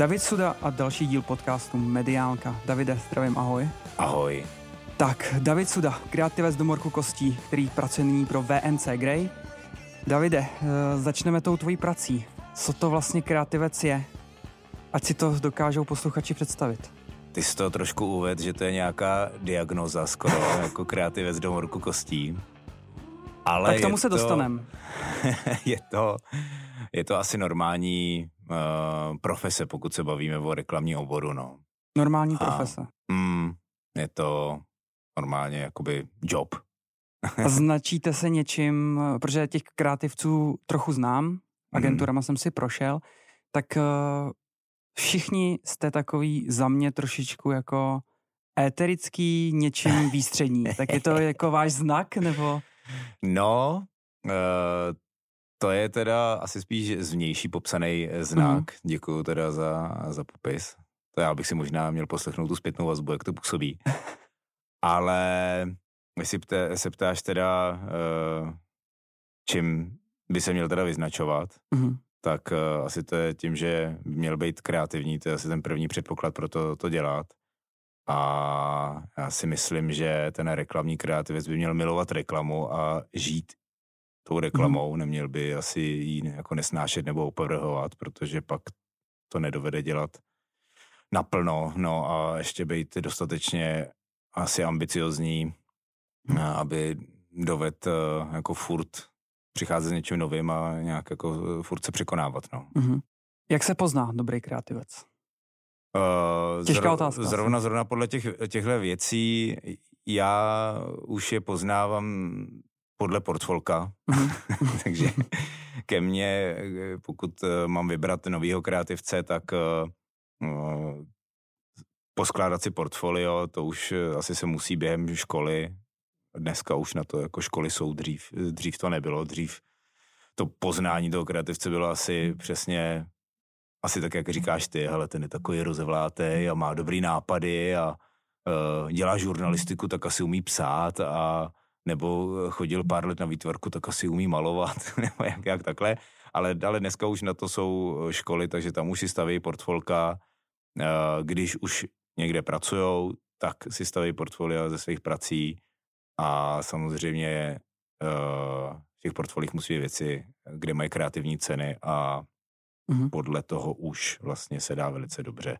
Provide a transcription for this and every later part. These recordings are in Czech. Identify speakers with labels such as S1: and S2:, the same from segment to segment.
S1: David Suda a další díl podcastu Mediálka. Davide, zdravím, ahoj.
S2: Ahoj.
S1: Tak, David Suda, kreativec do morku kostí, který pracuje nyní pro VNC Grey. Davide, eh, začneme tou tvojí prací. Co to vlastně kreativec je? Ať si to dokážou posluchači představit.
S2: Ty jsi to trošku uved, že to je nějaká diagnoza skoro jako kreativec do morku kostí.
S1: Ale tak k tomu se to, dostaneme.
S2: je to, je to asi normální uh, profese, pokud se bavíme o reklamní oboru, no.
S1: Normální A, profese.
S2: Mm, je to normálně jakoby job.
S1: A značíte se něčím, protože těch kreativců trochu znám, agenturama mm. jsem si prošel, tak uh, všichni jste takový za mě trošičku jako éterický, něčím výstřední. tak je to jako váš znak, nebo?
S2: No, uh, to je teda asi spíš zvnější popsaný znak. Mm. Děkuju teda za, za popis. To já bych si možná měl poslechnout tu zpětnou vazbu, jak to působí. Ale jestli ptá, se ptáš teda, uh, čím by se měl teda vyznačovat, mm. tak uh, asi to je tím, že by měl být kreativní, to je asi ten první předpoklad pro to, to dělat. A já si myslím, že ten reklamní kreativec by měl milovat reklamu a žít tou reklamou, mm. neměl by asi ji jako nesnášet nebo opovrhovat, protože pak to nedovede dělat naplno, no a ještě být dostatečně asi ambiciozní, mm. aby doved eh, jako furt přicházet s něčím novým a nějak jako eh, furt se překonávat, no. Mm-hmm.
S1: Jak se pozná dobrý kreativec?
S2: Uh, Těžká zro, otázka. Zrovna, zrovna podle těch, těchto věcí já už je poznávám podle portfolka, mm-hmm. takže ke mně, pokud eh, mám vybrat novýho kreativce, tak uh, poskládat si portfolio, to už asi se musí během školy. Dneska už na to jako školy jsou dřív. Dřív to nebylo, dřív to poznání toho kreativce bylo asi přesně, asi tak, jak říkáš ty, hele, ten je takový rozevlátý a má dobrý nápady a uh, dělá žurnalistiku, tak asi umí psát a nebo chodil pár let na výtvarku, tak asi umí malovat, nebo jak, jak takhle. Ale, ale dneska už na to jsou školy, takže tam už si staví portfolka. Eh, když už někde pracují, tak si staví portfolia ze svých prací a samozřejmě eh, v těch portfolích musí být věci, kde mají kreativní ceny a mm-hmm. podle toho už vlastně se dá velice dobře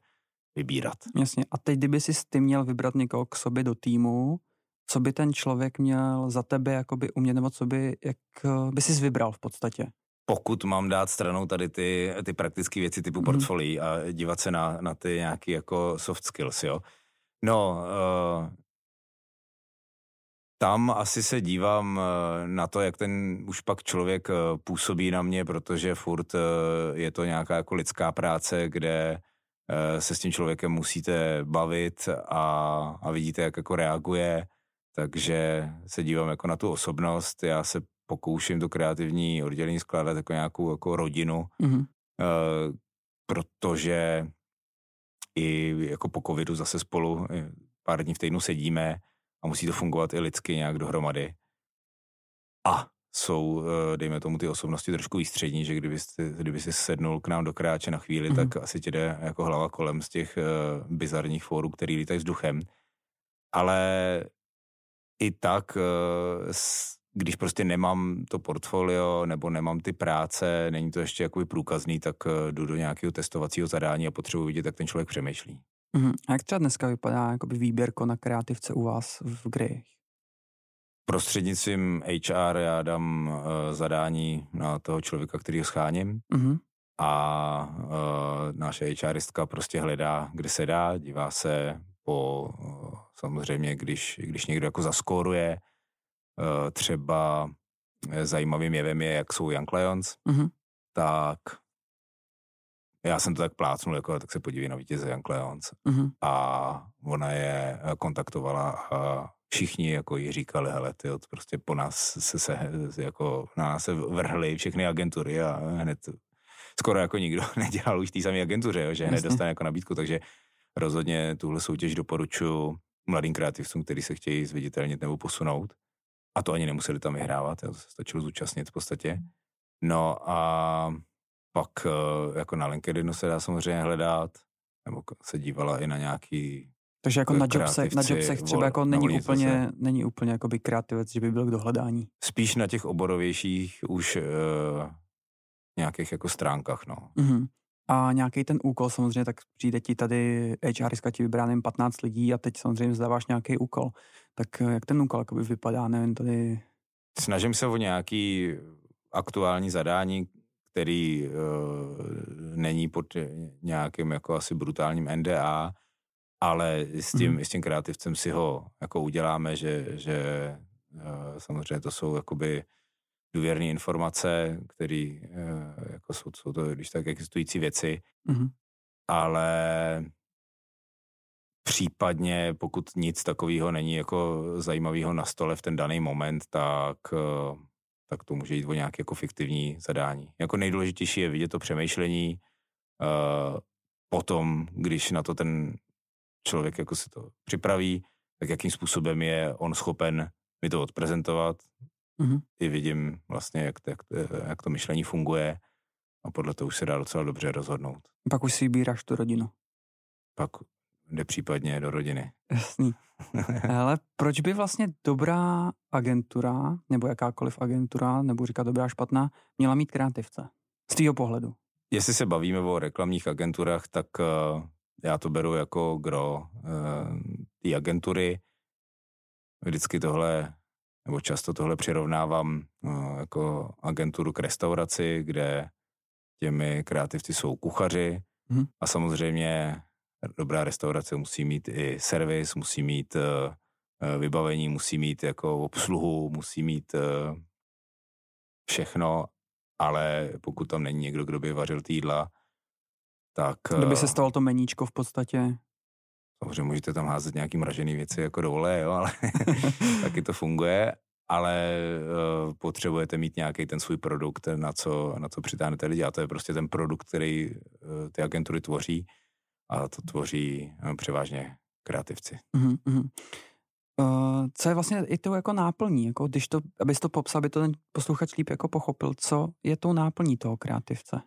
S2: vybírat.
S1: Jasně. A teď, kdyby si ty měl vybrat někoho k sobě do týmu, co by ten člověk měl za tebe jakoby umět, nebo co by, jak eh, by si vybral v podstatě?
S2: Pokud mám dát stranou tady ty, ty praktické věci typu mm. portfolií a dívat se na, na ty nějaký jako soft skills, jo. No, uh, tam asi se dívám uh, na to, jak ten už pak člověk působí na mě, protože furt je to nějaká jako lidská práce, kde se s tím člověkem musíte bavit a, a vidíte, jak jako reaguje takže se dívám jako na tu osobnost. Já se pokouším to kreativní oddělení skládat jako nějakou jako rodinu, mm-hmm. uh, protože i jako po covidu zase spolu pár dní v týdnu sedíme a musí to fungovat i lidsky nějak dohromady. A jsou, eh, dejme tomu, ty osobnosti trošku výstřední, že kdyby, jsi, kdyby jsi sednul k nám do kráče na chvíli, mm. tak asi ti jde jako hlava kolem z těch bizarních fórů, který lítají vzduchem. Ale i tak, eh, když prostě nemám to portfolio nebo nemám ty práce, není to ještě jakoby průkazný, tak eh, jdu do nějakého testovacího zadání a potřebuji vidět, jak ten člověk přemýšlí.
S1: Mm-hmm. A jak třeba dneska vypadá jakoby výběrko na kreativce u vás v Grey?
S2: Prostřednictvím HR já dám uh, zadání na toho člověka, který ho scháním mm-hmm. a uh, naše HRistka prostě hledá, kde se dá, dívá se po samozřejmě, když, když někdo jako zaskóruje, eh, třeba eh, zajímavým jevem je, jak jsou Young Lions, mm-hmm. tak já jsem to tak plácnul, jako, tak se podívej na vítěze Young Lions. Mm-hmm. A ona je eh, kontaktovala a všichni jako jí říkali, hele, ty prostě po nás se, se, jako, na nás se vrhly všechny agentury a hned skoro jako nikdo nedělal už té samé agentuře, jo, že hned dostane jako nabídku, takže rozhodně tuhle soutěž doporučuji mladým kreativcům, kteří se chtějí zviditelnit nebo posunout. A to ani nemuseli tam vyhrávat, to se stačilo zúčastnit v podstatě. No a pak uh, jako na LinkedInu se dá samozřejmě hledat, nebo se dívala i na nějaký
S1: takže jako na jobsech, na jobsech třeba jako není úplně, není úplně jakoby kreativec, že by byl k dohledání.
S2: Spíš na těch oborovějších už uh, nějakých jako stránkách, no.
S1: Mm-hmm. A nějaký ten úkol samozřejmě, tak přijde ti tady HR ti vybrá 15 lidí a teď samozřejmě zdáváš nějaký úkol. Tak jak ten úkol jakoby vypadá, nevím, tady...
S2: Snažím se o nějaký aktuální zadání, který uh, není pod nějakým jako asi brutálním NDA, ale s tím, mm. s tím kreativcem si ho jako uděláme, že, že uh, samozřejmě to jsou jakoby důvěrné informace, které uh, jako jsou, jsou to, když tak existující věci, mm. ale případně, pokud nic takového není jako zajímavého na stole v ten daný moment, tak, uh, tak to může jít o nějaké jako fiktivní zadání. Jako nejdůležitější je vidět to přemýšlení, uh, potom, když na to ten člověk jako si to připraví, tak jakým způsobem je on schopen mi to odprezentovat. Mm-hmm. I vidím vlastně, jak, jak, jak to myšlení funguje a podle toho už se dá docela dobře rozhodnout.
S1: Pak už si vybíráš tu rodinu.
S2: Pak jde případně do rodiny.
S1: Jasný. Ale proč by vlastně dobrá agentura, nebo jakákoliv agentura, nebo říká dobrá špatná, měla mít kreativce? Z tvýho pohledu.
S2: Jestli se bavíme o reklamních agenturách, tak uh, já to beru jako gro uh, té agentury. Vždycky tohle, nebo často tohle přirovnávám uh, jako agenturu k restauraci, kde těmi kreativci jsou kuchaři mm. a samozřejmě dobrá restaurace musí mít i servis, musí mít uh, vybavení, musí mít jako obsluhu, musí mít všechno, ale pokud tam není někdo, kdo by vařil týdla, tak...
S1: Kdyby se stalo to meníčko v podstatě.
S2: Samozřejmě můžete tam házet nějaký mražený věci jako dole, jo, ale taky to funguje, ale uh, potřebujete mít nějaký ten svůj produkt, na co, na co přitáhnete lidi. A to je prostě ten produkt, který uh, ty agentury tvoří. A to tvoří uh, převážně kreativci.
S1: Uh-huh, Uh, co je vlastně i to jako náplní, jako když to, abys to popsal, aby to ten posluchač líp jako pochopil, co je tou náplní toho kreativce?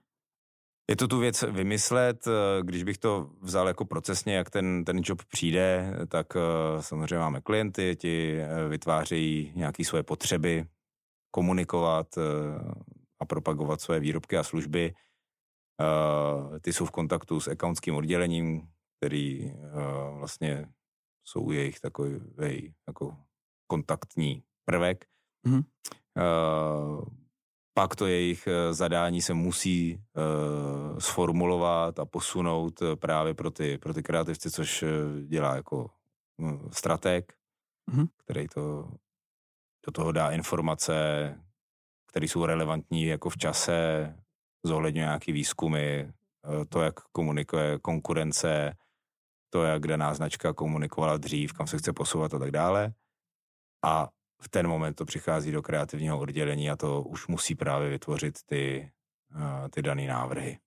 S2: Je to tu věc vymyslet, eh, když bych to vzal jako procesně, jak ten, ten job přijde, tak eh, samozřejmě máme klienty, ti eh, vytvářejí nějaké svoje potřeby, komunikovat a propagovat své výrobky a služby. Ty jsou v kontaktu s accountským oddělením, který vlastně jsou jejich takový jako kontaktní prvek. Mm-hmm pak to jejich eh, zadání se musí uh, sformulovat a posunout eh, právě pro ty, pro ty kreativci, což dělá jako uh, strateg, mm-hmm. který to do toho dá informace, které jsou relevantní jako v čase, zohledňuje nějaký výzkumy, uh, to, jak komunikuje konkurence, to, jak daná značka komunikovala dřív, kam se chce posouvat a tak dále. A v ten moment to přichází do kreativního oddělení a to už musí právě vytvořit ty, uh, ty dané návrhy.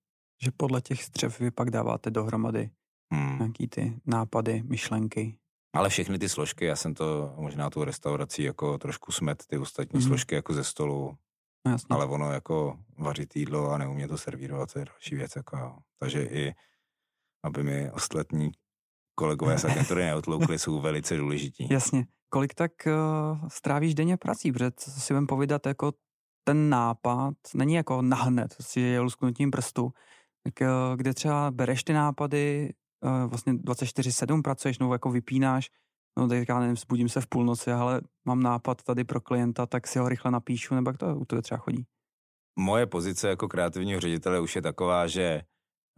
S1: Že podle těch střev vy pak dáváte dohromady hmm. nějaký ty nápady, myšlenky.
S2: Ale všechny ty složky, já jsem to možná tu restaurací jako trošku smet ty ostatní hmm. složky jako ze stolu, no, Jasně. ale ono jako vařit jídlo a neumí to servírovat, to je další věc. Jako, takže i aby mi ostatní kolegové z agentury neotloukli, jsou velice důležití.
S1: Jasně. Kolik tak uh, strávíš denně prací? Protože si vím povídat, jako ten nápad není jako nahned, si je lusknutím prstu, tak, uh, kde třeba bereš ty nápady, uh, vlastně 24-7 pracuješ, nebo jako vypínáš, no teď já nevím, vzbudím se v půlnoci, ale mám nápad tady pro klienta, tak si ho rychle napíšu, nebo jak to u tebe třeba chodí?
S2: Moje pozice jako kreativního ředitele už je taková, že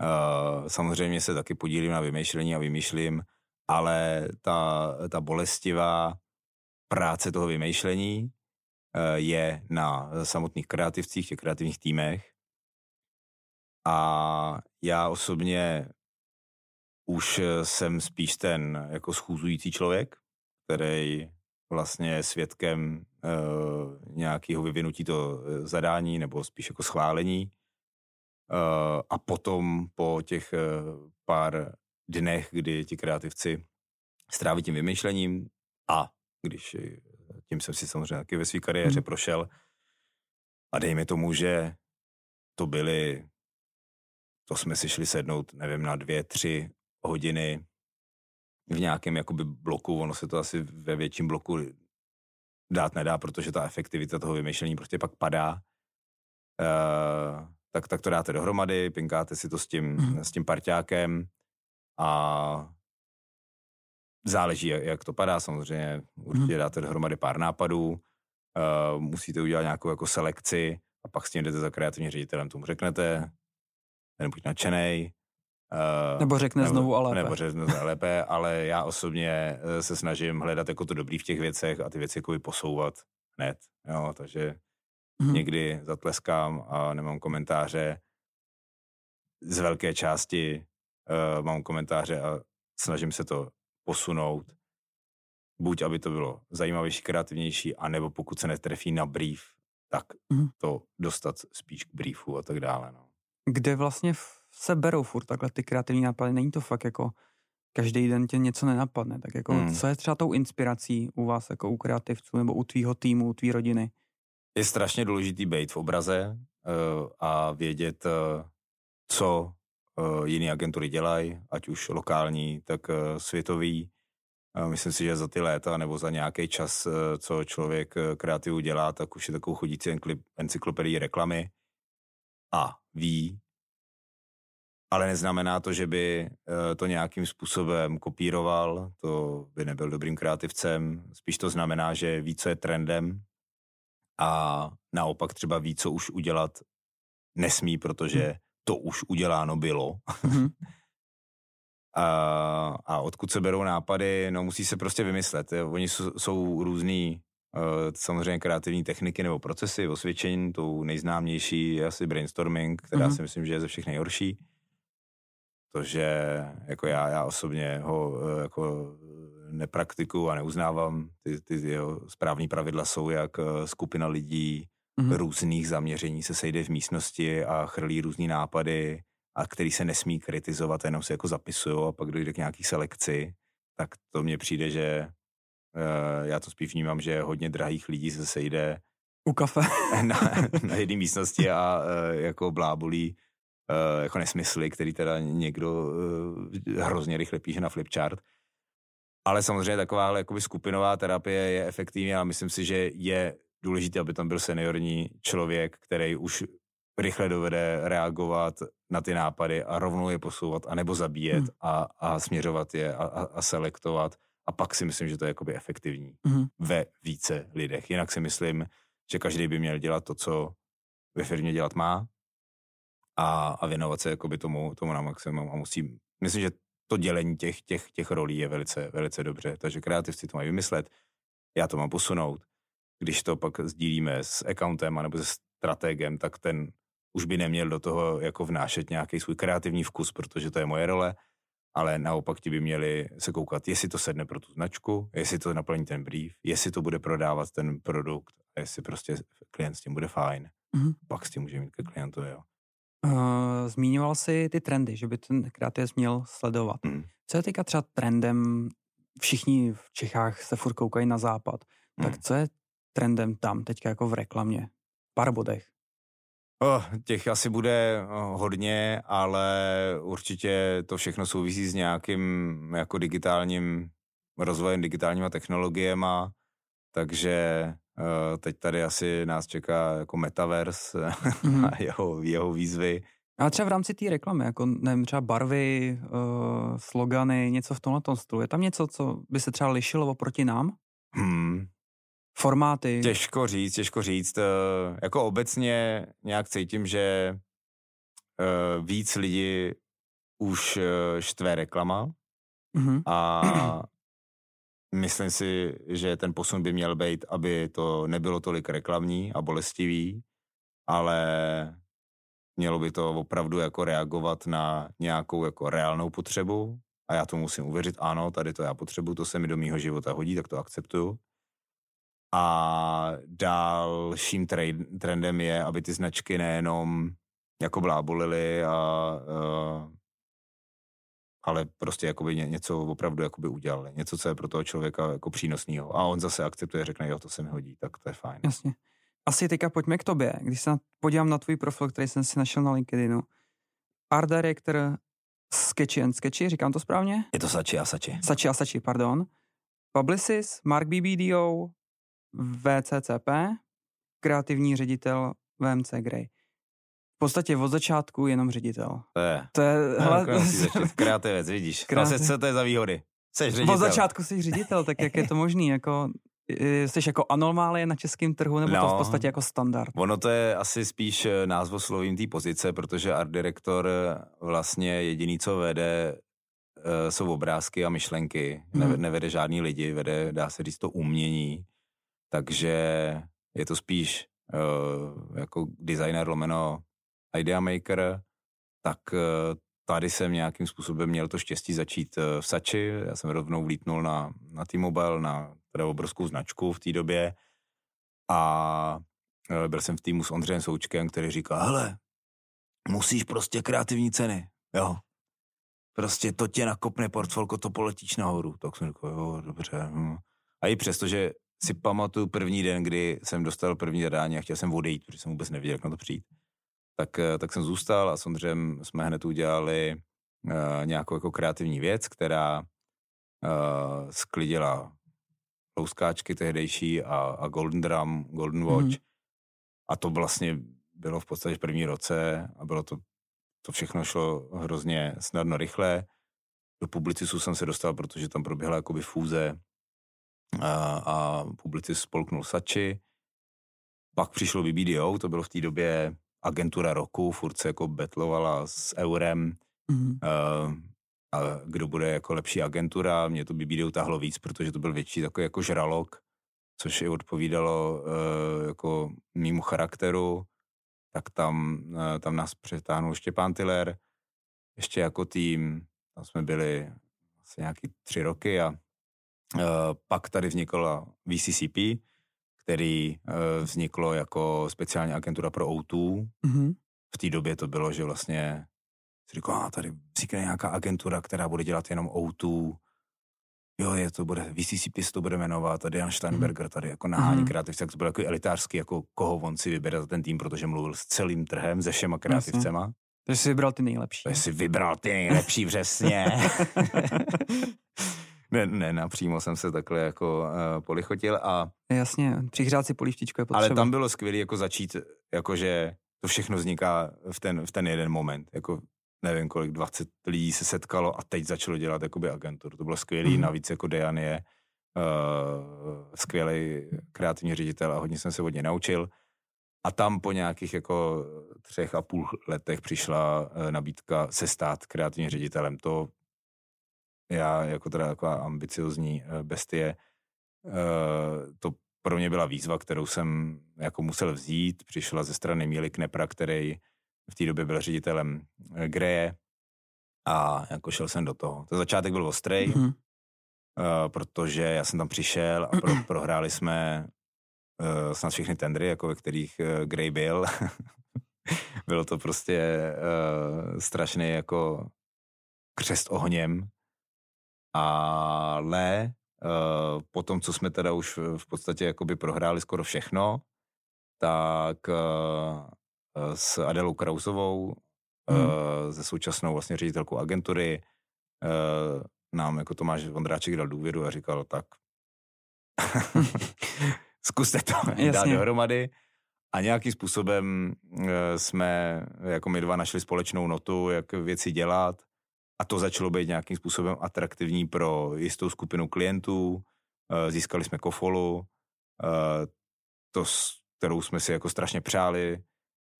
S2: uh, samozřejmě se taky podílím na vymýšlení a vymýšlím, ale ta, ta bolestivá práce toho vymýšlení eh, je na samotných kreativcích, těch kreativních týmech. A já osobně už jsem spíš ten jako schůzující člověk, který vlastně je svědkem uh, nějakého vyvinutí to eh, zadání nebo spíš jako schválení. Uh, a potom po těch pár dnech, kdy ti kreativci stráví tím vymýšlením a když eh, tím jsem si samozřejmě taky ve své kariéře hmm. prošel a dejme tomu, že to byly to jsme si šli sednout, nevím, na dvě, tři hodiny v nějakém jakoby bloku, ono se to asi ve větším bloku dát nedá, protože ta efektivita toho vymýšlení prostě pak padá. Uh, tak, tak to dáte dohromady, pinkáte si to s tím, mm. s tím parťákem a záleží, jak to padá, samozřejmě určitě mm. dáte dohromady pár nápadů, uh, musíte udělat nějakou jako selekci a pak s tím jdete za kreativním ředitelem, tomu řeknete, ten buď nadšenej,
S1: Uh, nebo řekne nebo, znovu a lépe.
S2: Nebo řekne znovu lépe, ale já osobně uh, se snažím hledat jako to dobrý v těch věcech a ty věci jako posouvat hned. Jo, takže mm-hmm. někdy zatleskám a nemám komentáře. Z velké části uh, mám komentáře a snažím se to posunout. Buď, aby to bylo zajímavější, kreativnější, anebo pokud se netrefí na brief, tak mm-hmm. to dostat spíš k briefu a tak dále. No.
S1: Kde vlastně se berou furt takhle ty kreativní nápady? Není to fakt jako každý den tě něco nenapadne. Tak jako, mm. co je třeba tou inspirací u vás jako u kreativců nebo u tvýho týmu, u tvý rodiny?
S2: Je strašně důležitý být v obraze uh, a vědět, uh, co jiné agentury dělají, ať už lokální, tak uh, světový. Uh, myslím si, že za ty léta nebo za nějaký čas, co člověk kreativu dělá, tak už je takovou chodící encyklopedii reklamy a ví, ale neznamená to, že by to nějakým způsobem kopíroval, to by nebyl dobrým kreativcem, spíš to znamená, že ví, co je trendem, a naopak třeba ví, co už udělat nesmí, protože hmm. To už uděláno bylo. Hmm. a, a odkud se berou nápady, no musí se prostě vymyslet. Oni jsou, jsou různý uh, samozřejmě kreativní techniky nebo procesy osvědčení, tou nejznámější je asi brainstorming, která hmm. si myslím, že je ze všech nejhorší. To, že jako já, já osobně ho uh, jako nepraktikuju a neuznávám. Ty, ty jeho správní pravidla jsou, jak eh, skupina lidí mm-hmm. různých zaměření se sejde v místnosti a chrlí různý nápady a který se nesmí kritizovat, jenom se jako zapisují a pak dojde k nějaký selekci, tak to mně přijde, že uh, já to spíš vnímám, že hodně drahých lidí se sejde
S1: u kafe
S2: na, na jedné místnosti a uh, jako blábolí uh, jako nesmysly, který teda někdo uh, hrozně rychle píše na flipchart ale samozřejmě taková jakoby skupinová terapie je efektivní a myslím si, že je důležité, aby tam byl seniorní člověk, který už rychle dovede reagovat na ty nápady a rovnou je posouvat, anebo zabíjet hmm. a, a směřovat je a, a, a selektovat. A pak si myslím, že to je jakoby efektivní hmm. ve více lidech. Jinak si myslím, že každý by měl dělat to, co ve firmě dělat má a, a věnovat se jakoby tomu, tomu na maximum. A musí, myslím, že to dělení těch, těch, těch rolí je velice, velice dobře. Takže kreativci to mají vymyslet, já to mám posunout. Když to pak sdílíme s accountem nebo se strategem, tak ten už by neměl do toho jako vnášet nějaký svůj kreativní vkus, protože to je moje role, ale naopak ti by měli se koukat, jestli to sedne pro tu značku, jestli to naplní ten brief, jestli to bude prodávat ten produkt, a jestli prostě klient s tím bude fajn. Mm-hmm. Pak s tím může mít ke klientu, jo.
S1: Uh, zmiňoval jsi ty trendy, že by ten kreativec měl sledovat. Mm. Co je teďka třeba trendem, všichni v Čechách se furt koukají na západ, mm. tak co je trendem tam teďka jako v reklamě? V pár bodech.
S2: Oh, těch asi bude oh, hodně, ale určitě to všechno souvisí s nějakým jako digitálním rozvojem, digitálníma technologiemi, takže Uh, teď tady asi nás čeká jako metaverse mm. a jeho, jeho výzvy.
S1: A třeba v rámci té reklamy, jako nevím, třeba barvy, uh, slogany, něco v tomhle stylu. Je tam něco, co by se třeba lišilo oproti nám? Hmm. Formáty?
S2: Těžko říct, těžko říct. Uh, jako obecně nějak cítím, že uh, víc lidí už uh, štve reklama mm-hmm. a Myslím si, že ten posun by měl být, aby to nebylo tolik reklamní a bolestivý, ale mělo by to opravdu jako reagovat na nějakou jako reálnou potřebu a já to musím uvěřit, ano, tady to já potřebuju, to se mi do mýho života hodí, tak to akceptuju. A dalším trendem je, aby ty značky nejenom jako blábolily a uh, ale prostě jakoby něco opravdu jakoby udělali. Něco, co je pro toho člověka jako přínosného. A on zase akceptuje, řekne, jo, to se mi hodí, tak to je fajn.
S1: Jasně. Asi teďka pojďme k tobě. Když se podívám na tvůj profil, který jsem si našel na LinkedInu, art director Sketchy and Sketchy, říkám to správně?
S2: Je to Sači a Sači.
S1: Sači a Sači, pardon. Publicist Mark BBDO, VCCP, kreativní ředitel VMC Grey. V podstatě od začátku jenom ředitel.
S2: To je.
S1: To je, hele,
S2: Kreativec, vidíš. Kreativ... co to je za výhody? Jsi ředitel.
S1: Od začátku jsi ředitel, tak jak je to možný? Jako, jsi jako anomálie na českém trhu, nebo no, to v podstatě jako standard?
S2: Ono to je asi spíš eh, názvoslovím té pozice, protože art director eh, vlastně jediný, co vede, eh, jsou obrázky a myšlenky. Hmm. Nevede žádný lidi, vede, dá se říct, to umění. Takže je to spíš uh, jako designer lomeno idea maker, tak uh, tady jsem nějakým způsobem měl to štěstí začít v Sači. Já jsem rovnou vlítnul na, na T-Mobile, na teda obrovskou značku v té době a byl jsem v týmu s Ondřejem Součkem, který říká, hele, musíš prostě kreativní ceny, jo. Prostě to tě nakopne portfolko, to poletíš nahoru. Tak jsem říkal, jo, dobře. Hm. A i přesto, že si pamatuju první den, kdy jsem dostal první zadání a chtěl jsem odejít, protože jsem vůbec nevěděl, jak na to přijít, tak, eh, tak jsem zůstal a s Ondřejem jsme hned udělali uh, nějakou jako kreativní věc, která uh, sklidila louskáčky tehdejší a, a Golden Drum, Golden Watch. Mm. A to vlastně bylo v podstatě v první roce a bylo to, to všechno šlo hrozně snadno, rychle. Do publicisu jsem se dostal, protože tam proběhla jakoby fúze a, a publicis spolknul Sači. Pak přišlo BBDO, to bylo v té době agentura roku, furt se jako betlovala s Eurem. Mm. Uh, a kdo bude jako lepší agentura. Mě to BBD utáhlo víc, protože to byl větší takový jako žralok, což i odpovídalo uh, jako mýmu charakteru. Tak tam, uh, tam nás přetáhnul Štěpán Tiller, ještě jako tým, tam jsme byli asi nějaký tři roky a pak tady vznikla VCCP, který uh, vzniklo jako speciální agentura pro O2. Mm-hmm. V té době to bylo, že vlastně si říkal, a tady vznikne nějaká agentura, která bude dělat jenom O2, jo, je to bude, VCCP se to bude jmenovat, tady Jan Steinberger mhm. tady jako nahání mm. kreativce, tak to bylo jako elitářský, jako koho on si vybere za ten tým, protože mluvil s celým trhem, se všema kreativcema. Jasně.
S1: Takže jsi vybral ty nejlepší.
S2: Takže jsi vybral ty nejlepší, přesně. ne, ne, napřímo jsem se takhle jako uh, polichotil a...
S1: Jasně, přihřát si polívtičku je potřeba.
S2: Ale tam bylo skvělé jako začít, jakože to všechno vzniká v ten, v ten jeden moment. Jako nevím kolik, 20 lidí se setkalo a teď začalo dělat jakoby agentur. To bylo skvělý, mm. navíc jako Dejan je uh, skvělý kreativní ředitel a hodně jsem se od něj naučil. A tam po nějakých jako třech a půl letech přišla uh, nabídka se stát kreativním ředitelem. To já jako teda taková ambiciozní uh, bestie, uh, to pro mě byla výzva, kterou jsem jako musel vzít. Přišla ze strany Míly Knepra, který v té době byl ředitelem eh, Greje a jako šel jsem do toho. Ten začátek byl ostrej, mm-hmm. protože já jsem tam přišel a pro, prohráli jsme snad všechny tendry, jako ve kterých Grey byl. bylo to prostě uh, strašný jako křest ohněm, ale uh, po tom, co jsme teda už v podstatě jakoby prohráli skoro všechno, tak uh, s Adelou Krausovou, hmm. se současnou vlastně ředitelkou agentury. Eh, nám jako Tomáš Vondráček dal důvěru a říkal, tak zkuste to Jasně. dát dohromady. A nějakým způsobem eh, jsme jako my dva našli společnou notu, jak věci dělat. A to začalo být nějakým způsobem atraktivní pro jistou skupinu klientů. Získali jsme kofolu, to, kterou jsme si jako strašně přáli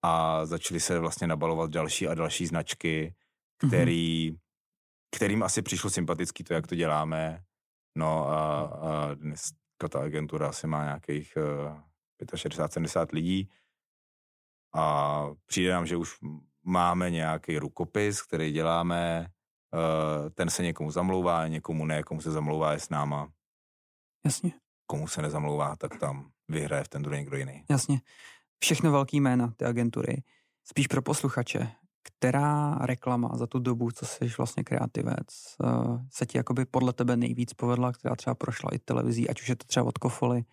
S2: a začaly se vlastně nabalovat další a další značky, mhm. který, mm-hmm. kterým asi přišlo sympatický to, jak to děláme. No a, a dnes ta agentura asi má nějakých uh, 65-70 lidí a přijde nám, že už máme nějaký rukopis, který děláme, ten se někomu zamlouvá, někomu ne, komu se zamlouvá je s náma.
S1: Jasně.
S2: Komu se nezamlouvá, tak tam vyhraje v ten druhý někdo jiný.
S1: Jasně všechno velký jména ty agentury. Spíš pro posluchače, která reklama za tu dobu, co jsi vlastně kreativec, eh, se ti jakoby podle tebe nejvíc povedla, která třeba prošla i televizí, ať už je to třeba od Kofoly,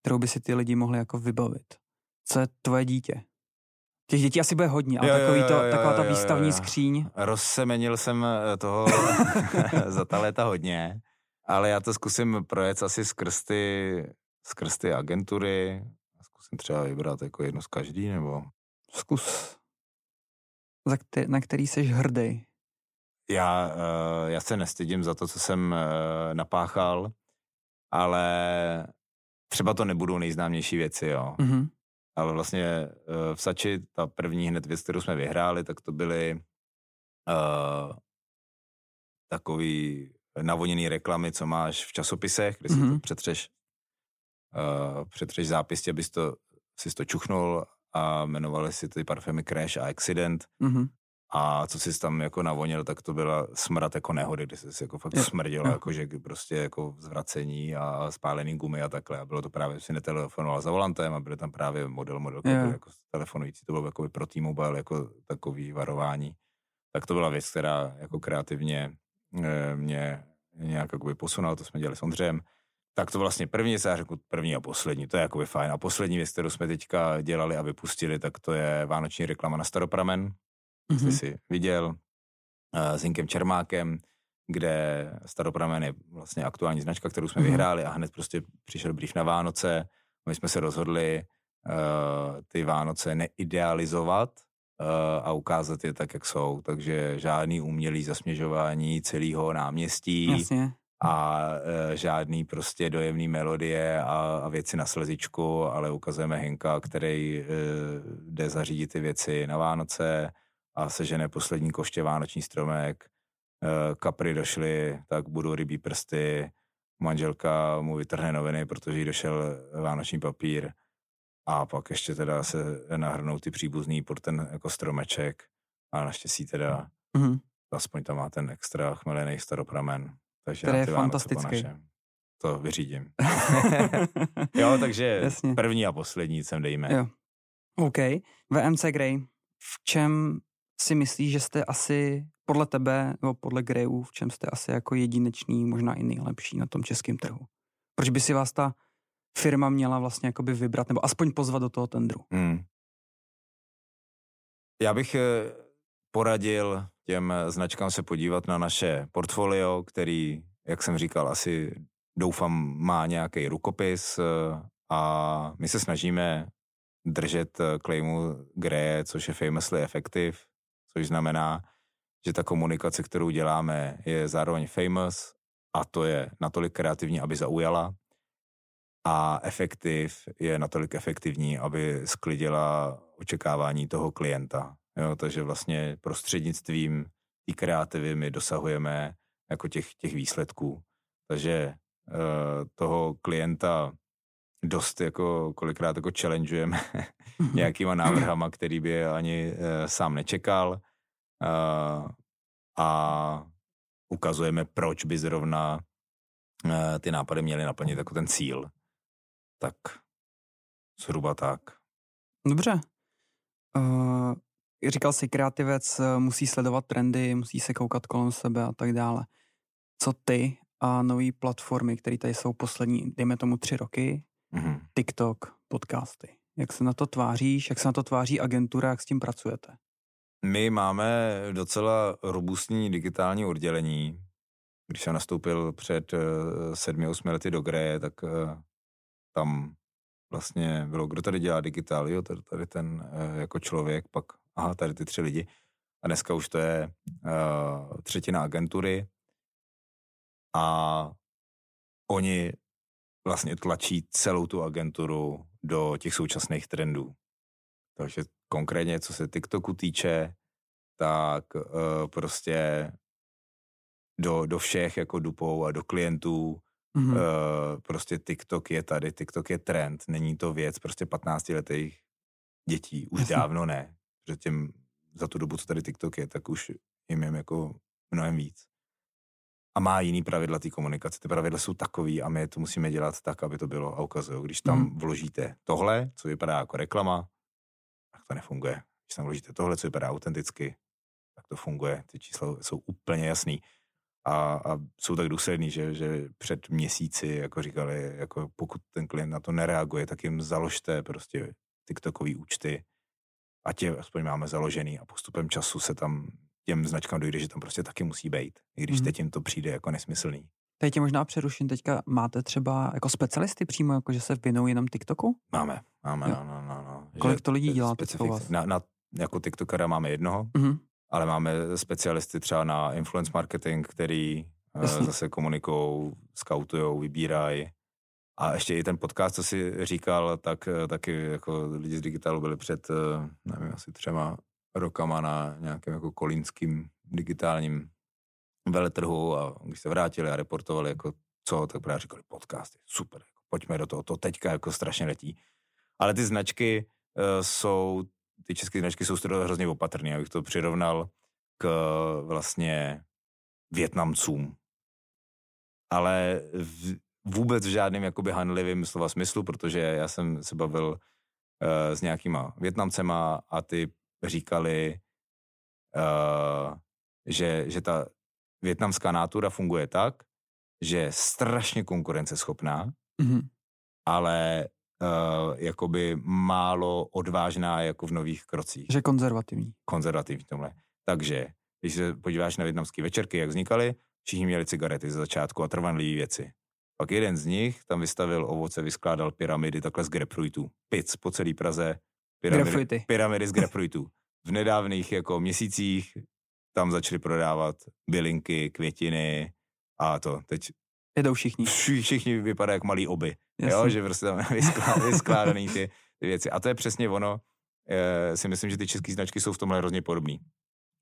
S1: kterou by si ty lidi mohli jako vybavit? Co je tvoje dítě? Těch dětí asi bude hodně, ale jo, takový jo, jo, to, taková ta výstavní jo, jo. skříň.
S2: Rozsemenil jsem eh, toho za ta léta hodně, ale já to zkusím projet asi skrz ty, skrz ty agentury. Zkusím třeba vybrat jako jedno z každý, nebo...
S1: Zkus. Za kte- na který jsi hrdý?
S2: Já, uh, já se nestydím za to, co jsem uh, napáchal, ale třeba to nebudou nejznámější věci, jo. Mm-hmm. Ale vlastně uh, v Sači, ta první hned věc, kterou jsme vyhráli, tak to byly uh, takový navoněný reklamy, co máš v časopisech, kde mm-hmm. si to mhm. přetřeš, uh, přetřeš zápis, abys to, si to čuchnul a jmenovali si ty parfémy Crash a Accident. Mm-hmm. A co jsi tam jako navonil, tak to byla smrad jako nehody, kdy jsi jako fakt smrděl, jako že prostě jako zvracení a spálený gumy a takhle. A bylo to právě, si netelefonoval za volantem a byly tam právě model, model jako telefonující. To bylo jako pro T-Mobile jako takový varování. Tak to byla věc, která jako kreativně eh, mě nějak jakoby posunula, to jsme dělali s Ondřejem. Tak to vlastně první, já řeknu první a poslední, to je jakoby fajn. A poslední věc, kterou jsme teďka dělali a vypustili, tak to je vánoční reklama na Staropramen, mm-hmm. jsi si viděl, uh, s Inkem Čermákem, kde Staropramen je vlastně aktuální značka, kterou jsme mm-hmm. vyhráli a hned prostě přišel brief na Vánoce. My jsme se rozhodli uh, ty Vánoce neidealizovat uh, a ukázat je tak, jak jsou. Takže žádný umělý zasměžování celého náměstí.
S1: Jasně
S2: a e, žádný prostě dojemný melodie a, a věci na slezičku, ale ukazujeme Hinka, který e, jde zařídit ty věci na Vánoce, a sežene poslední koště vánoční stromek, eh, kapry došly, tak budou rybí prsty, manželka mu vytrhne noviny, protože jí došel vánoční papír a pak ještě teda se nahrnou ty příbuzný pod ten jako stromeček a naštěstí teda mm-hmm. aspoň tam má ten extra chmelený staropramen. Takže
S1: Který je fantastický.
S2: To vyřídím. jo, takže Jasně. první a poslední sem dejme.
S1: Jo. OK. VMC Grey. V čem si myslíš, že jste asi podle tebe, nebo podle Greyů, v čem jste asi jako jedinečný, možná i nejlepší na tom českém trhu? Proč by si vás ta firma měla vlastně jakoby vybrat, nebo aspoň pozvat do toho tendru? Hmm.
S2: Já bych eh, poradil těm značkám se podívat na naše portfolio, který, jak jsem říkal, asi doufám má nějaký rukopis eh, a my se snažíme držet eh, claimu Grey, což je famously effective, což znamená, že ta komunikace, kterou děláme, je zároveň famous a to je natolik kreativní, aby zaujala a efektiv je natolik efektivní, aby sklidila očekávání toho klienta. Jo, takže vlastně prostřednictvím té kreativy my dosahujeme jako těch, těch výsledků. Takže uh, toho klienta dost jako kolikrát jako challengeujeme mhm. nějakýma návrhama, který by ani uh, sám nečekal uh, a ukazujeme, proč by zrovna uh, ty nápady měly naplnit jako ten cíl. Tak zhruba tak.
S1: Dobře. Uh, říkal jsi, kreativec musí sledovat trendy, musí se koukat kolem sebe a tak dále. Co ty a nové platformy, které tady jsou poslední, dejme tomu tři roky, mm-hmm. TikTok, podcasty. Jak se na to tváříš, jak se na to tváří agentura, jak s tím pracujete?
S2: My máme docela robustní digitální oddělení. Když jsem nastoupil před uh, sedmi, osmi lety do Greje, tak uh, tam vlastně bylo, kdo tady dělá digitál, jo, tady, tady ten uh, jako člověk, pak, aha, tady ty tři lidi. A dneska už to je uh, třetina agentury a oni vlastně tlačí celou tu agenturu do těch současných trendů. Takže konkrétně, co se TikToku týče, tak uh, prostě do, do všech jako dupou a do klientů mm-hmm. uh, prostě TikTok je tady, TikTok je trend, není to věc prostě 15 letých dětí, už Jasně. dávno ne. Protože těm, za tu dobu, co tady TikTok je, tak už jim je jako mnohem víc a má jiný pravidla té komunikace. Ty pravidla jsou takový a my to musíme dělat tak, aby to bylo a ukazují. Když tam mm. vložíte tohle, co vypadá jako reklama, tak to nefunguje. Když tam vložíte tohle, co vypadá autenticky, tak to funguje. Ty čísla jsou úplně jasný. A, a jsou tak důsledný, že, že před měsíci jako říkali, jako pokud ten klient na to nereaguje, tak jim založte prostě TikTokové účty ať je aspoň máme založený a postupem času se tam těm značkám dojde, že tam prostě taky musí být, i když mm. teď jim to přijde jako nesmyslný.
S1: Teď tě možná přeruším, teďka máte třeba jako specialisty přímo, jako že se věnují jenom TikToku?
S2: Máme, máme, jo. no, no, no, no.
S1: Kolik to lidí dělá
S2: Na, na, jako TikTokera máme jednoho, mm-hmm. ale máme specialisty třeba na influence marketing, který uh, zase komunikují, skautujou, vybírají. A ještě i ten podcast, co jsi říkal, tak eh, taky jako lidi z digitálu byli před, eh, nevím, asi třema rokama na nějakém jako kolínským digitálním veletrhu a když se vrátili a reportovali jako co, tak právě říkali podcasty, super, jako pojďme do toho, to teďka jako strašně letí. Ale ty značky uh, jsou, ty české značky jsou hrozně opatrné, abych to přirovnal k vlastně Větnamcům. Ale v, vůbec v žádném jakoby hanlivým slova smyslu, protože já jsem se bavil uh, s nějakýma Větnamcema a ty říkali, uh, že, že ta větnamská nátura funguje tak, že je strašně konkurenceschopná, mm-hmm. ale uh, jakoby málo odvážná jako v nových krocích.
S1: Že konzervativní.
S2: Konzervativní tomhle. Takže, když se podíváš na větnamské večerky, jak vznikaly, všichni měli cigarety ze začátku a trvanlivé věci. Pak jeden z nich tam vystavil ovoce, vyskládal pyramidy takhle z grapefruitů. Pic po celé Praze, pyramidy, pyramidy z grapefruitů. V nedávných jako měsících tam začali prodávat bylinky, květiny a to. Teď
S1: Jedou všichni.
S2: Všichni vypadají jak malý oby. Jo, že prostě tam vyskládaný ty, ty věci. A to je přesně ono. E, si myslím, že ty české značky jsou v tomhle hrozně podobný.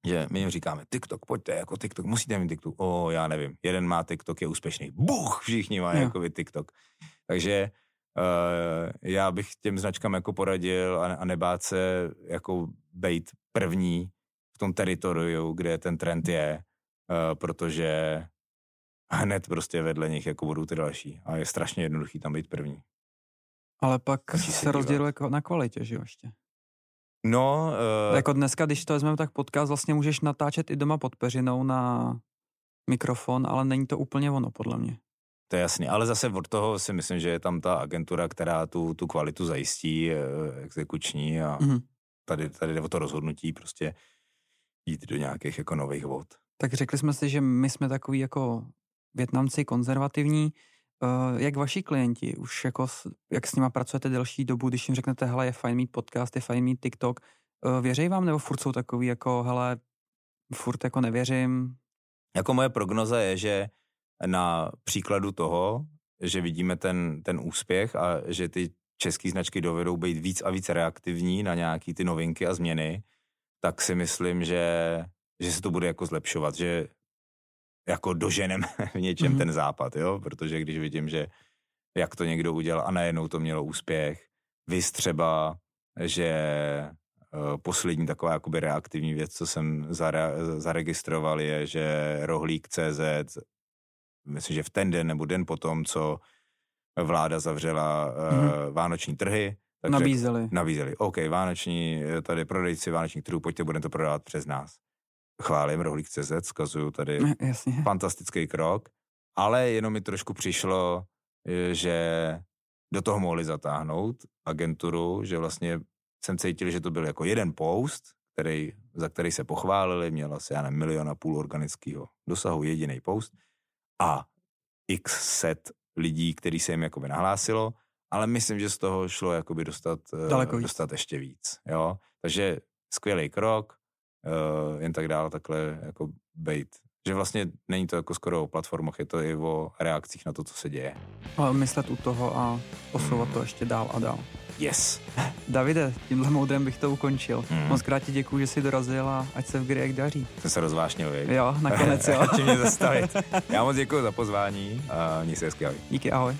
S2: Že my jim říkáme, TikTok, pojďte jako TikTok, musíte mít TikTok. O, já nevím, jeden má TikTok, je úspěšný. Buch, všichni mají jako TikTok. Takže já bych těm značkám jako poradil a, a nebát se jako být první v tom teritoriu, kde ten trend je, uh, protože hned prostě vedle nich jako budou ty další. A je strašně jednoduchý tam být první.
S1: Ale pak Stačí se rozděluje na kvalitě, že jo, ještě?
S2: No.
S1: Uh... Jako dneska, když to vezmeme, tak podcast vlastně můžeš natáčet i doma pod peřinou na mikrofon, ale není to úplně ono, podle mě.
S2: To je jasný, ale zase od toho si myslím, že je tam ta agentura, která tu, tu kvalitu zajistí, eh, exekuční a mm-hmm. tady, tady jde o to rozhodnutí prostě jít do nějakých jako nových vod.
S1: Tak řekli jsme si, že my jsme takový jako Větnamci konzervativní. Uh, jak vaši klienti, už jako, jak s nima pracujete delší dobu, když jim řeknete, hele, je fajn mít podcast, je fajn mít TikTok, uh, věří vám nebo furt jsou takový jako, hele, furt jako nevěřím?
S2: Jako moje prognoza je, že na příkladu toho, že vidíme ten, ten úspěch a že ty české značky dovedou být víc a víc reaktivní na nějaký ty novinky a změny, tak si myslím, že, že se to bude jako zlepšovat, že jako doženem v něčem mm-hmm. ten západ, jo, protože když vidím, že jak to někdo udělal a najednou to mělo úspěch, vy třeba, že uh, poslední taková jakoby reaktivní věc, co jsem zare- zaregistroval, je, že rohlík CZ, myslím, že v ten den nebo den potom, co vláda zavřela mm-hmm. vánoční trhy,
S1: tak nabízeli.
S2: Řek, nabízeli. OK, vánoční, tady prodejci vánočních trhů, pojďte, budeme to prodávat přes nás chválím CZ, zkazuju tady
S1: Jasně.
S2: fantastický krok, ale jenom mi trošku přišlo, že do toho mohli zatáhnout agenturu, že vlastně jsem cítil, že to byl jako jeden post, který, za který se pochválili, měl asi, já nevím, milion a půl organického dosahu, jediný post a x set lidí, který se jim jakoby nahlásilo, ale myslím, že z toho šlo jakoby dostat, eh, Daleko dostat ještě víc, jo. Takže skvělý krok, uh, jen tak dále takhle jako bejt. Že vlastně není to jako skoro o platformách, je to i o reakcích na to, co se děje.
S1: A myslet u toho a posouvat mm. to ještě dál a dál.
S2: Yes.
S1: Davide, tímhle moudrem bych to ukončil. Mm. Moc krát ti děkuji, že jsi dorazil a ať se v Griek daří.
S2: To se rozvášnil, viď?
S1: Jo, nakonec jo.
S2: Čím mě zastavit. Já moc děkuji za pozvání a měj se hezky, ahoj.
S1: Díky, ahoj.